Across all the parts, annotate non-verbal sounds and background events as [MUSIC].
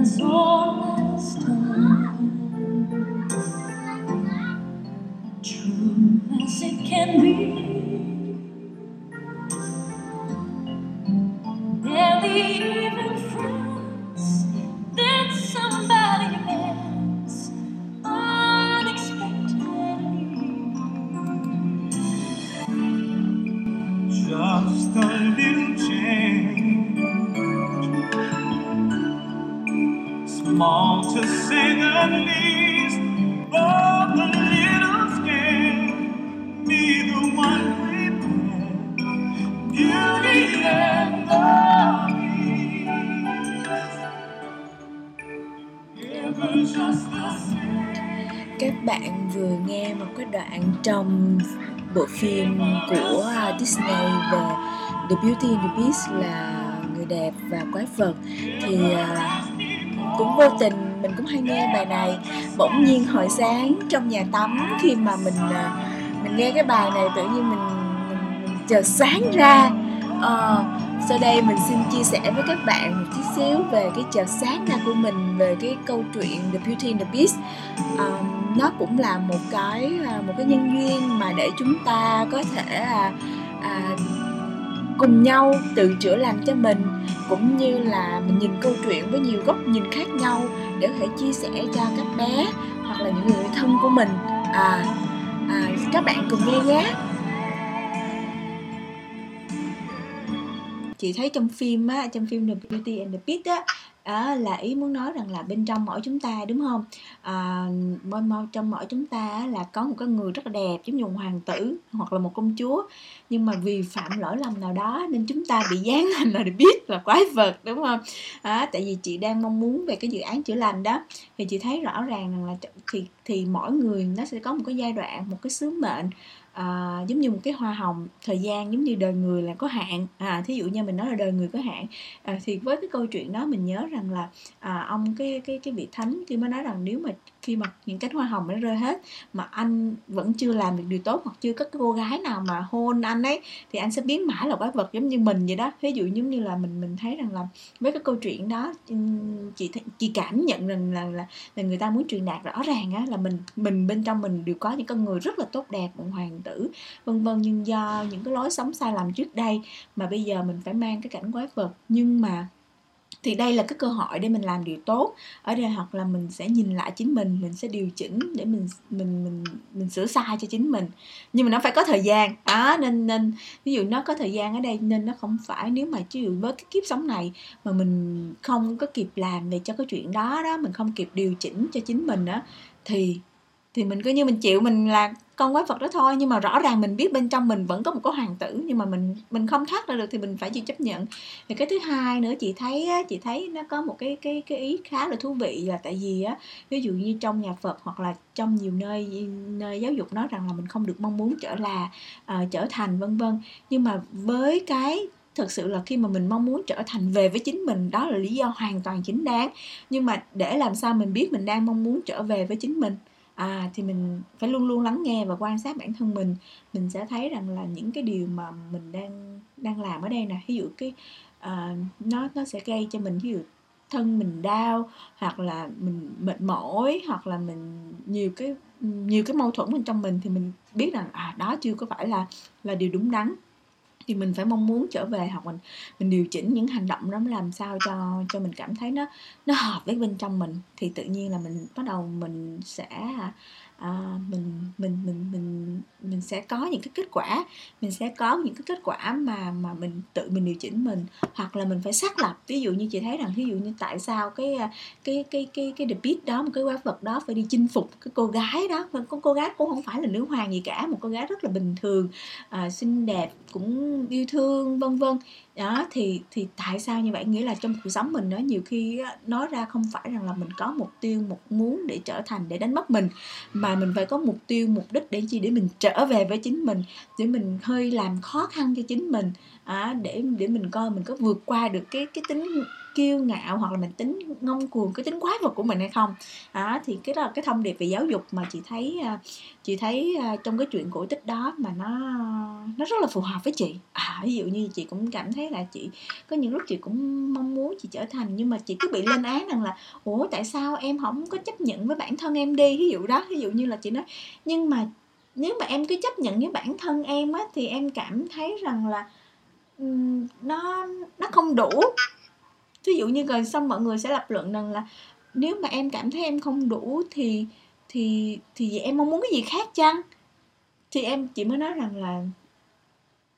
as old as true as it can be. Small to sing at least, but the little scared. Neither one prepared. Beauty and the Beast, ever just the same. Các bạn vừa nghe một cái đoạn trong bộ phim của Disney về The Beauty and the Beast là người đẹp và quái vật thì uh, cũng vô tình mình cũng hay nghe bài này. Bỗng nhiên hồi sáng trong nhà tắm khi mà mình à, mình nghe cái bài này tự nhiên mình, mình, mình chợt sáng ra. Ờ, sau đây mình xin chia sẻ với các bạn một chút xíu về cái chợt sáng ra của mình về cái câu chuyện The Beauty and the Beast. Ờ, nó cũng là một cái à, một cái nhân duyên mà để chúng ta có thể à, à, cùng nhau tự chữa lành cho mình cũng như là mình nhìn câu chuyện với nhiều góc nhìn khác nhau để có thể chia sẻ cho các bé hoặc là những người thân của mình. À, à các bạn cùng nghe nhé. Chị thấy trong phim á trong phim The Beauty and the Beast á À, là ý muốn nói rằng là bên trong mỗi chúng ta đúng không? À, bên mo- trong mỗi chúng ta là có một cái người rất là đẹp giống như một hoàng tử hoặc là một công chúa. Nhưng mà vì phạm lỗi lầm nào đó nên chúng ta bị dán [LAUGHS] thành là The Beast là quái vật đúng không? À, tại vì chị đang mong muốn về cái dự án chữa lành đó. Thì chị thấy rõ ràng rằng là thì thì mỗi người nó sẽ có một cái giai đoạn một cái sứ mệnh à, giống như một cái hoa hồng thời gian giống như đời người là có hạn. À thí dụ như mình nói là đời người có hạn à, thì với cái câu chuyện đó mình nhớ rằng là à, ông cái cái cái vị thánh khi mới nói rằng nếu mà khi mà những cánh hoa hồng nó rơi hết mà anh vẫn chưa làm được điều tốt hoặc chưa có cái cô gái nào mà hôn anh ấy, thì anh sẽ biến mãi là quái vật giống như mình vậy đó. Ví dụ giống như là mình mình thấy rằng là với cái câu chuyện đó chị chị cảm nhận rằng là là là người ta muốn truyền đạt rõ ràng á, là mình mình bên trong mình đều có những con người rất là tốt đẹp, một hoàng tử, vân vân. Nhưng do những cái lối sống sai lầm trước đây mà bây giờ mình phải mang cái cảnh quái vật, nhưng mà thì đây là cái cơ hội để mình làm điều tốt. Ở đây hoặc là mình sẽ nhìn lại chính mình mình sẽ điều chỉnh để mình mình mình mình sửa sai cho chính mình. Nhưng mà nó phải có thời gian. Đó, nên nên, ví dụ nó có thời gian ở đây nên nó không phải nếu mà ví dụ với cái kiếp sống này mà mình không có kịp làm về cho cái chuyện đó đó, mình không kịp điều chỉnh cho chính mình đó thì thì mình cứ như mình chịu mình là con quái vật đó thôi. Nhưng mà rõ ràng mình biết bên trong mình vẫn có một cái hoàng tử nhưng mà mình mình không thoát ra được thì mình phải chịu chấp nhận. Thì cái thứ hai nữa chị thấy chị thấy nó có một cái cái cái ý khá là thú vị là tại vì á ví dụ như trong nhà Phật hoặc là trong nhiều nơi nơi giáo dục nói rằng là mình không được mong muốn trở là uh, trở thành vân vân. Nhưng mà với cái thực sự là khi mà mình mong muốn trở thành về với chính mình đó là lý do hoàn toàn chính đáng. Nhưng mà để làm sao mình biết mình đang mong muốn trở về với chính mình? À thì mình phải luôn luôn lắng nghe và quan sát bản thân mình. Mình sẽ thấy rằng là những cái điều mà mình đang đang làm ở đây nè ví dụ cái uh, nó nó sẽ gây cho mình ví dụ thân mình đau hoặc là mình mệt mỏi hoặc là mình nhiều cái nhiều cái mâu thuẫn bên trong mình thì mình biết rằng à đó chưa có phải là là điều đúng đắn thì mình phải mong muốn trở về hoặc mình mình điều chỉnh những hành động đó làm sao cho cho mình cảm thấy nó nó hợp với bên trong mình. Thì tự nhiên là mình bắt đầu mình sẽ à, mình mình mình mình mình sẽ có những cái kết quả. Mình sẽ có những cái kết quả mà mà mình tự mình điều chỉnh mình. Hoặc là mình phải xác lập ví dụ như chị thấy rằng ví dụ như tại sao cái à, cái cái cái cái the beat đó một cái quái vật đó phải đi chinh phục cái cô gái đó. Mà con cô gái cũng không phải là nữ hoàng gì cả một cô gái rất là bình thường à, xinh đẹp cũng yêu thương vân vân. Đó thì thì tại sao như vậy? Nghĩa là trong cuộc sống mình đó nhiều khi nói ra không phải rằng là mình có mục tiêu một muốn để trở thành để đánh mất mình. Mà mình phải có mục tiêu mục đích để chi để mình trở về với chính mình để mình hơi làm khó khăn cho chính mình. À, để để mình coi mình có vượt qua được cái cái tính kiêu ngạo hoặc là mình tính ngông cuồng cái tính quái vật của mình hay không. Đó thì cái đó là cái thông điệp về giáo dục mà chị thấy à, chị thấy à, trong cái chuyện cổ tích đó mà nó nó rất là phù hợp với chị. À ví dụ như chị cũng cảm thấy là chị, có những lúc chị cũng mong muốn chị trở thành, nhưng mà chị cứ bị lên án rằng là, ủa, tại sao em không có chấp nhận với bản thân em đi? Ví dụ đó, ví dụ như là chị nói. Nhưng mà nếu mà em cứ chấp nhận với bản thân em á, thì em cảm thấy rằng là nó nó không đủ ví dụ như rồi xong mọi người sẽ lập luận rằng là nếu mà em cảm thấy em không đủ thì thì thì vậy em mong muốn cái gì khác chăng thì em chỉ mới nói rằng là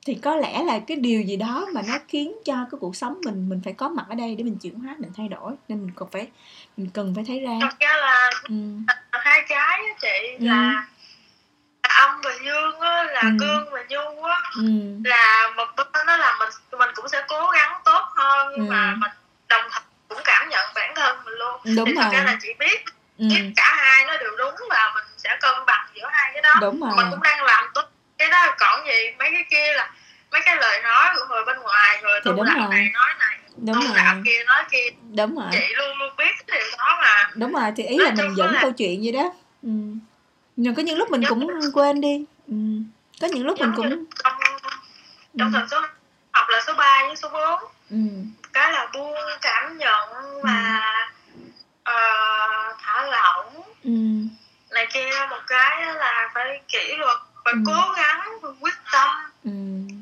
thì có lẽ là cái điều gì đó mà nó khiến cho cái cuộc sống mình mình phải có mặt ở đây để mình chuyển hóa mình thay đổi nên mình cần phải mình cần phải thấy ra thật ra là ừ. hai cái á chị Ừ. là âm và dương á là Ừ. cương và nhu á Ừ. là một bên đó là mình mình cũng sẽ cố gắng tốt hơn nhưng Ừ. mà mình đồng thời cũng cảm nhận bản thân mình luôn đúng thì thật rồi ra là chị biết ừ. biết cả hai nó đều đúng và mình sẽ cân bằng giữa hai cái đó đúng rồi mình cũng đang làm tốt cái đó còn gì mấy cái kia là mấy cái lời nói của người bên ngoài rồi Thì đúng rồi. này nói này đúng tu rồi kia nói kia đúng rồi chị luôn luôn biết cái điều đó mà đúng rồi thì ý Nói là mình dẫn là- câu chuyện vậy đó ừ. nhưng có những lúc mình cũng quên đi ừ. có những lúc mình giống như cũng trong ừ. trong thần số học là số 3 với số 4 Ừ. cái là buông cảm nhận và ờ, thả lỏng Ừ. này kia một cái là phải kỷ luật phải Ừ. cố gắng quyết tâm Ừ.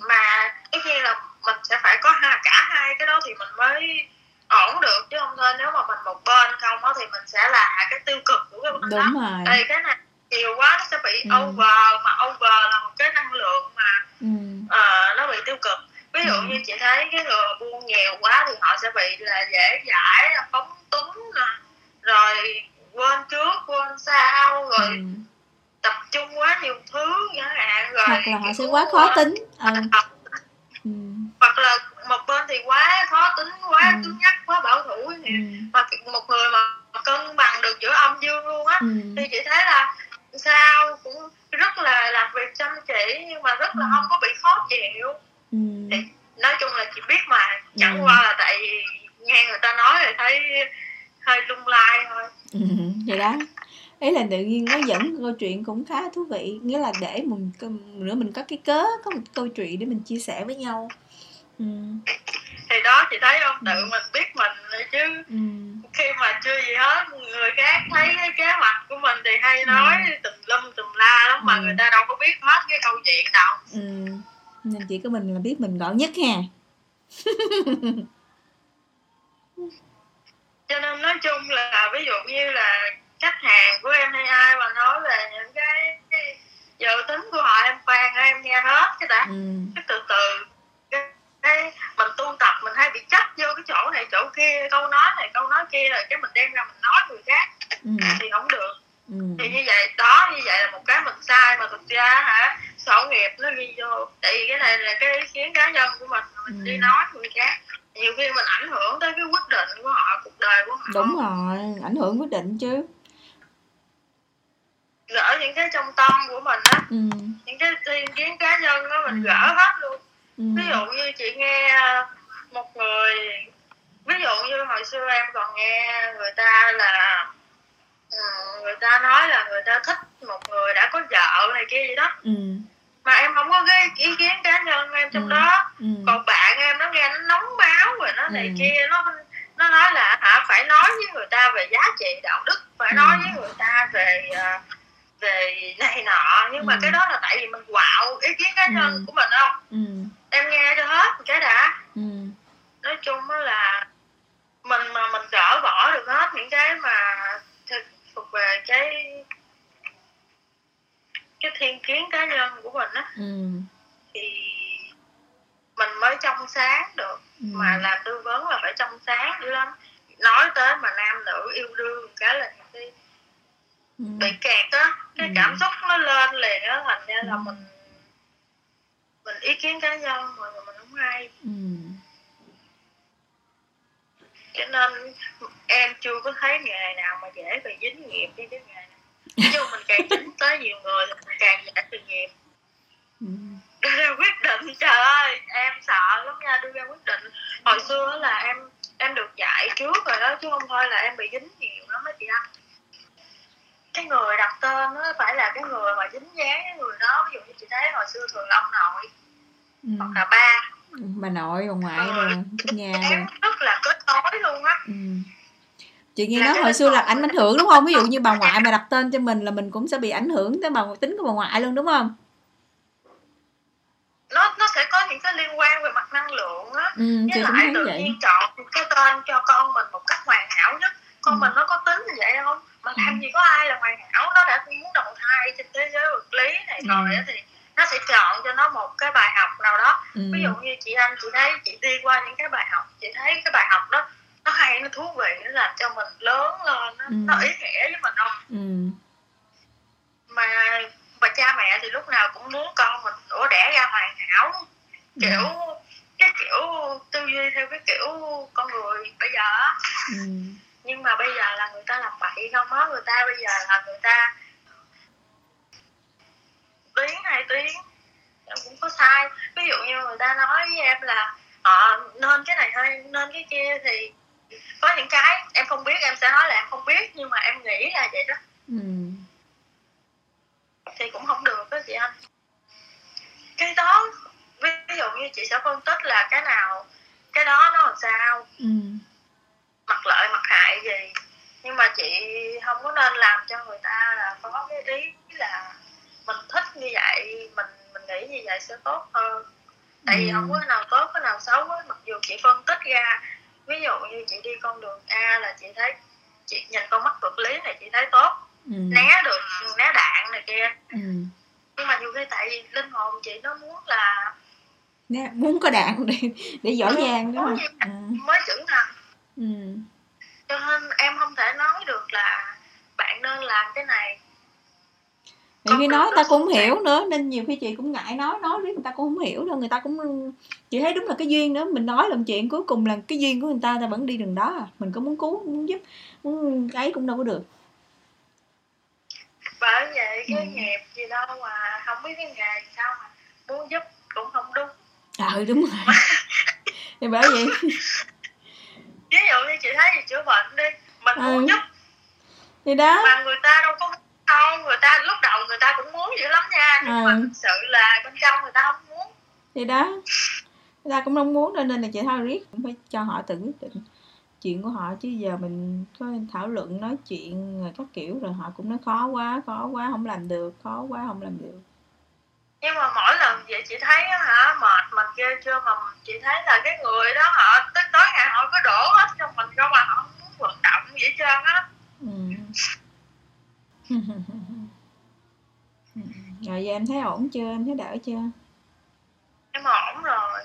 mà tất nhiên là mình sẽ phải có hai cả hai cái đó thì mình mới ổn được chứ không thôi nếu mà mình một bên không á thì mình sẽ là cái tiêu cực của cái bên đó rồi vì cái này nhiều quá nó sẽ bị Ừ. over mà over là một cái năng lượng mà ừ. ờ, nó bị tiêu cực ví dụ Ừ. như chị thấy cái người mà buông nhiều quá thì họ sẽ bị là dễ dãi là phóng rồi quên trước quên sau rồi Ừ. tập trung quá nhiều thứ chẳng hạn rồi hoặc là họ sẽ quá khó tính ừ. học Ừ. hoặc là một bên thì quá khó tính quá Ừ. cứng nhắc quá bảo thủ Ừ. thì mà một người mà cân bằng được giữa âm dương luôn á Ừ. thì chị thấy là sao cũng rất là làm việc chăm chỉ nhưng mà rất là Ừ. không có bị khó chịu Ừ. thì nói chung là chị biết mà chẳng Ừ. qua là tại nghe người ta nói rồi thấy hơi lung thôi Ừ. vậy đó ý là tự nhiên nó dẫn câu chuyện cũng khá thú vị nghĩa là để mình nữa mình có cái cớ có một câu chuyện để mình chia sẻ với nhau ừ. thì đó chị thấy không tự Ừ. mình biết mình rồi chứ Ừ. khi mà chưa gì hết người khác thấy cái kế hoạch của mình thì hay Ừ. nói tùm lum tùm la lắm mà Ừ. người ta đâu có biết hết cái câu chuyện đâu Ừ. nên chỉ có mình là biết mình gọn nhất ha [LAUGHS] cho nên nói chung là ví dụ như là khách hàng của em hay ai mà nói về những cái, cái dự tính của họ em khoan em nghe hết cái đã ừ. cái từ từ cái, cái mình tu tập mình hay bị chấp vô cái chỗ này chỗ kia câu nói này câu nói kia rồi cái mình đem ra mình nói người khác Ừ. thì không được Ừ. thì như vậy đó như vậy là một cái mình sai mà thực ra hả sổ nghiệp nó ghi vô tại vì cái này là cái ý kiến cá nhân của mình mình Ừ. đi nói người khác nhiều khi mình ảnh hưởng tới cái quyết định của họ cuộc đời của họ đúng rồi ảnh hưởng quyết định chứ gỡ những cái trong tâm của mình á ừ. những cái ý kiến cá nhân đó mình Ừ. gỡ hết luôn Ừ. ví dụ như chị nghe ờ, một người ví dụ như hồi xưa em còn nghe người ta là ừ, người ta nói là người ta thích một người đã có vợ này kia gì đó Ừ. mà em không có cái ý kiến cá nhân em trong Ừ. đó Ừ. còn bạn em nó nghe nó nóng máu rồi nó này Ừ. kia nó nó nói là hả phải nói với người ta về giá trị đạo đức phải Ừ. nói với người ta về ờ, về này nọ nhưng mà Ừ. cái đó là tại vì mình quạo ý kiến cá nhân Ừ. của mình không Ừ. em nghe cho hết cái đã Ừ. nói chung là mình mà mình gỡ bỏ được hết những cái mà thực thuộc về cái thiên kiến cá nhân của mình á Ừ. thì mình mới trong sáng được Ừ. mà làm tư vấn là phải trong sáng dữ lắm nói tới mà nam nữ yêu đương cái là khi Ừ. bị kẹt á cái Ừ. cảm xúc nó lên liền á thành ra là Ừ. mình mình ý kiến cá nhân mà mình không hay Ừ. cho nên em chưa có thấy nghề nào mà dễ bị dính nghiệp như cái nghề chứ mình càng dính tới nhiều người thì mình càng dễ bị nghiệp Ừ. đưa ra quyết định trời ơi em sợ lắm nha đưa ra quyết định hồi xưa là em em được dạy chứ không thôi là em bị dính nhiều lắm á chị anh cái người đặt tên nó phải là cái người mà dính dáng cái người đó ví dụ như chị thấy hồi xưa thường là ông nội ừ. hoặc là ba bà nội bà ngoại Ừ. rồi nhà rồi em rất là kết nối luôn á ừ. Chị nghe nói hồi xưa là ảnh ảnh hưởng đúng không ví dụ như bà ngoại mà đặt tên cho mình là mình cũng sẽ bị ảnh hưởng tới bà tính của bà ngoại luôn đúng không nó nó sẽ có những cái liên quan về mặt năng lượng á ừ, với lại tự vậy nhiên chọn cái tên cho con mình một cách hoàn hảo nhất con Ừ. mình nó có tính như vậy không mà làm Ừ. gì có ai là hoàn hảo nó đã muốn đầu thai trên thế giới vật lý này Ừ. rồi thì nó sẽ chọn cho nó một cái bài học nào đó ừ. ví dụ như chị anh chị thấy chị đi qua những cái bài học chị thấy cái bài học đó nó hay nó thú vị nó làm cho mình lớn lên nó, Ừ. nó ý nghĩa với mình không ừ. mà bà cha mẹ thì lúc nào cũng muốn con mình đổ đẻ ra hoàn hảo kiểu cái kiểu tư duy theo cái kiểu con người bây giờ ừ. nhưng mà bây giờ là người ta làm bậy không á người ta bây giờ là người ta tiếng hai tiếng em cũng có sai ví dụ như người ta nói với em là họ nên cái này hay nên cái kia thì có những cái em không biết em sẽ nói là em không biết nhưng mà em nghĩ là vậy đó ừ. thì cũng không được đó chị anh cái đó ví dụ như chị sẽ phân tích là cái nào cái đó nó làm sao ừ. mặt lợi mặt hại gì nhưng mà chị không có nên làm cho người ta là có cái ý là mình thích như vậy mình mình nghĩ như vậy sẽ tốt hơn tại vì Ừ. không có nào tốt cái nào xấu á mặc dù chị phân tích ra ví dụ như chị đi con đường A là chị thấy chị nhìn con mắt vật lý này chị thấy tốt ừ. né được né đạn này kia ừ. nhưng mà nhiều khi tại vì linh hồn chị nó muốn là Nè, muốn có đạn để để giỏi giang đúng không ừ. mới trưởng thành Ừ. cho nên em không thể nói được là bạn nên làm cái này Nhiều khi nói ta cũng không hiểu nữa nên nhiều khi chị cũng ngại nói nói riết người ta cũng không hiểu đâu người ta cũng chị thấy đúng là cái duyên nữa mình nói làm chuyện cuối cùng là cái duyên của người ta ta vẫn đi đường đó à mình có muốn cứu muốn giúp muốn ấy cũng đâu có được. Bởi vậy cái Ừ. nghiệp gì đâu mà không biết cái nghề sao mà muốn giúp cũng không đúng. Ờ đúng rồi. [LAUGHS] Thì bởi vậy ví dụ như chị thấy gì chữa bệnh đi mình Ừ. muốn giúp thì đó. mà người ta đâu có đâu người ta lúc người ta cũng muốn dữ lắm nha nhưng Ừ. mà thực sự là bên trong người ta không muốn thì đó người ta cũng không muốn nên nên là chị thôi riết cũng phải cho họ tự quyết định chuyện của họ chứ giờ mình có thảo luận nói chuyện rồi các kiểu rồi họ cũng nói khó quá khó quá không làm được khó quá không làm được nhưng mà mỗi lần vậy chị thấy á hả mệt mình ghê chưa mà chị thấy là cái người đó họ tới tối ngày họ cứ đổ hết cho mình không mà họ không muốn vận động hết trơn á ừ. [LAUGHS] rồi giờ em thấy ổn chưa? Em thấy đỡ chưa? Em ổn rồi.